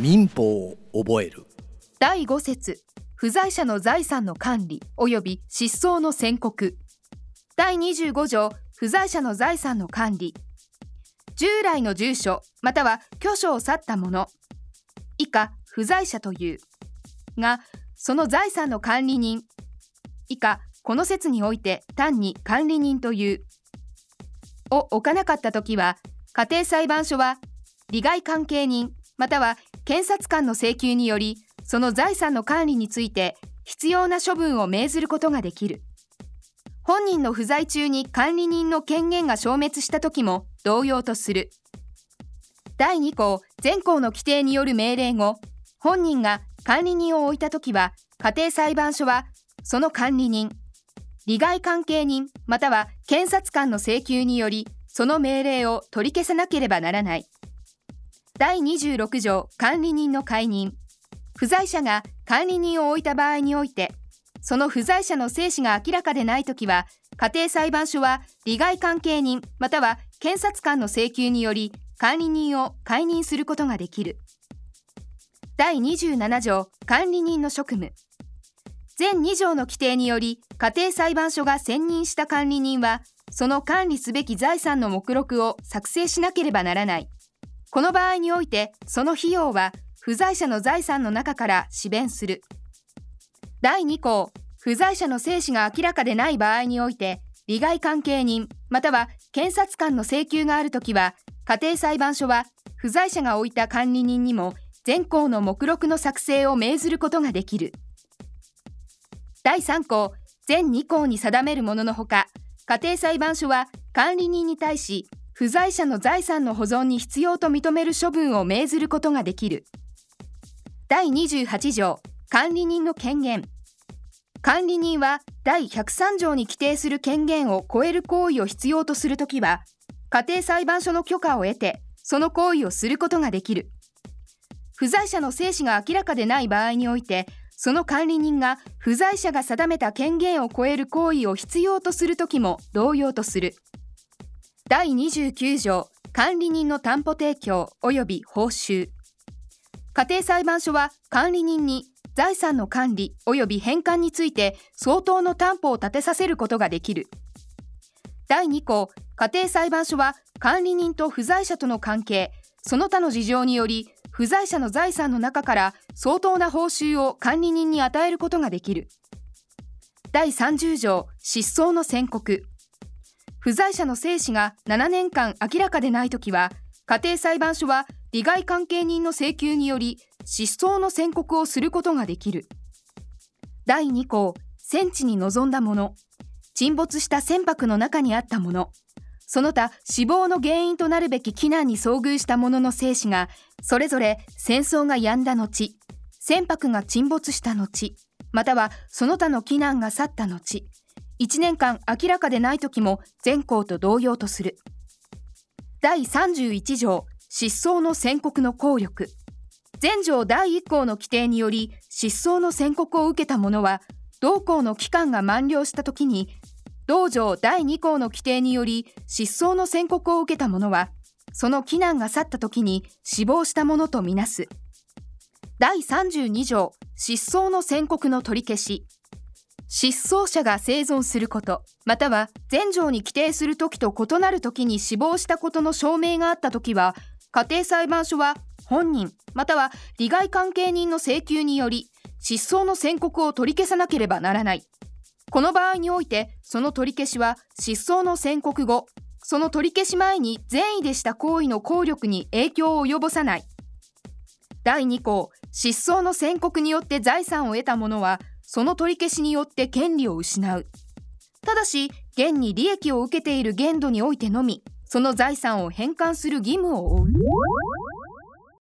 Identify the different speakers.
Speaker 1: 民法を覚える。
Speaker 2: 第5節不在者の財産の管理及び失踪の宣告。第25条不在者の財産の管理。従来の住所または居所を去った者以下不在者という。がその財産の管理人。以下この説において単に管理人という。を置かなかったときは家庭裁判所は利害関係人または検察官の請求によりその財産の管理について必要な処分を命ずることができる。本人の不在中に管理人の権限が消滅した時も同様とする。第2項前項の規定による命令後本人が管理人を置いた時は家庭裁判所はその管理人利害関係人または検察官の請求によりその命令を取り消さなければならない。第26条管理人の解任。不在者が管理人を置いた場合においてその不在者の生死が明らかでないときは家庭裁判所は利害関係人または検察官の請求により管理人を解任することができる。第27条管理人の職務。全2条の規定により家庭裁判所が選任した管理人はその管理すべき財産の目録を作成しなければならない。この場合においてその費用は不在者の財産の中から支弁する。第2項不在者の生死が明らかでない場合において利害関係人または検察官の請求があるときは家庭裁判所は不在者が置いた管理人にも全項の目録の作成を命ずることができる。第3項全2項に定めるもののほか家庭裁判所は管理人に対し不在者の財産の保存に必要と認める処分を命ずることができる。第28条管理人の権限。管理人は第103条に規定する権限を超える行為を必要とするときは家庭裁判所の許可を得てその行為をすることができる。不在者の生死が明らかでない場合においてその管理人が不在者が定めた権限を超える行為を必要とするときも同様とする。第29条管理人の担保提供及び報酬。家庭裁判所は管理人に財産の管理及び返還について相当の担保を立てさせることができる。第2項家庭裁判所は管理人と不在者との関係その他の事情により不在者の財産の中から相当な報酬を管理人に与えることができる。第30条失踪の宣告。不在者の生死が7年間明らかでないときは家庭裁判所は利害関係人の請求により失踪の宣告をすることができる。第2項戦地に臨んだもの。沈没した船舶の中にあったもの。その他死亡の原因となるべき避難に遭遇した者の生死がそれぞれ戦争が止んだ後船舶が沈没した後またはその他の避難が去った後1年間明らかでない時も全項と同様とする。第31条失踪の宣告の効力。前条第1項の規定により失踪の宣告を受けた者は同項の期間が満了した時に同条第2項の規定により失踪の宣告を受けた者はその避難が去った時に死亡したものとみなす。第32条失踪の宣告の取り消し。失踪者が生存することまたは前条に規定する時と異なる時に死亡したことの証明があった時は家庭裁判所は本人または利害関係人の請求により失踪の宣告を取り消さなければならない。この場合においてその取り消しは失踪の宣告後その取り消し前に善意でした行為の効力に影響を及ぼさない。第2項失踪の宣告によって財産を得た者はその取り消しによって権利を失う。ただし現に利益を受けている限度においてのみその財産を返還する義務を負う。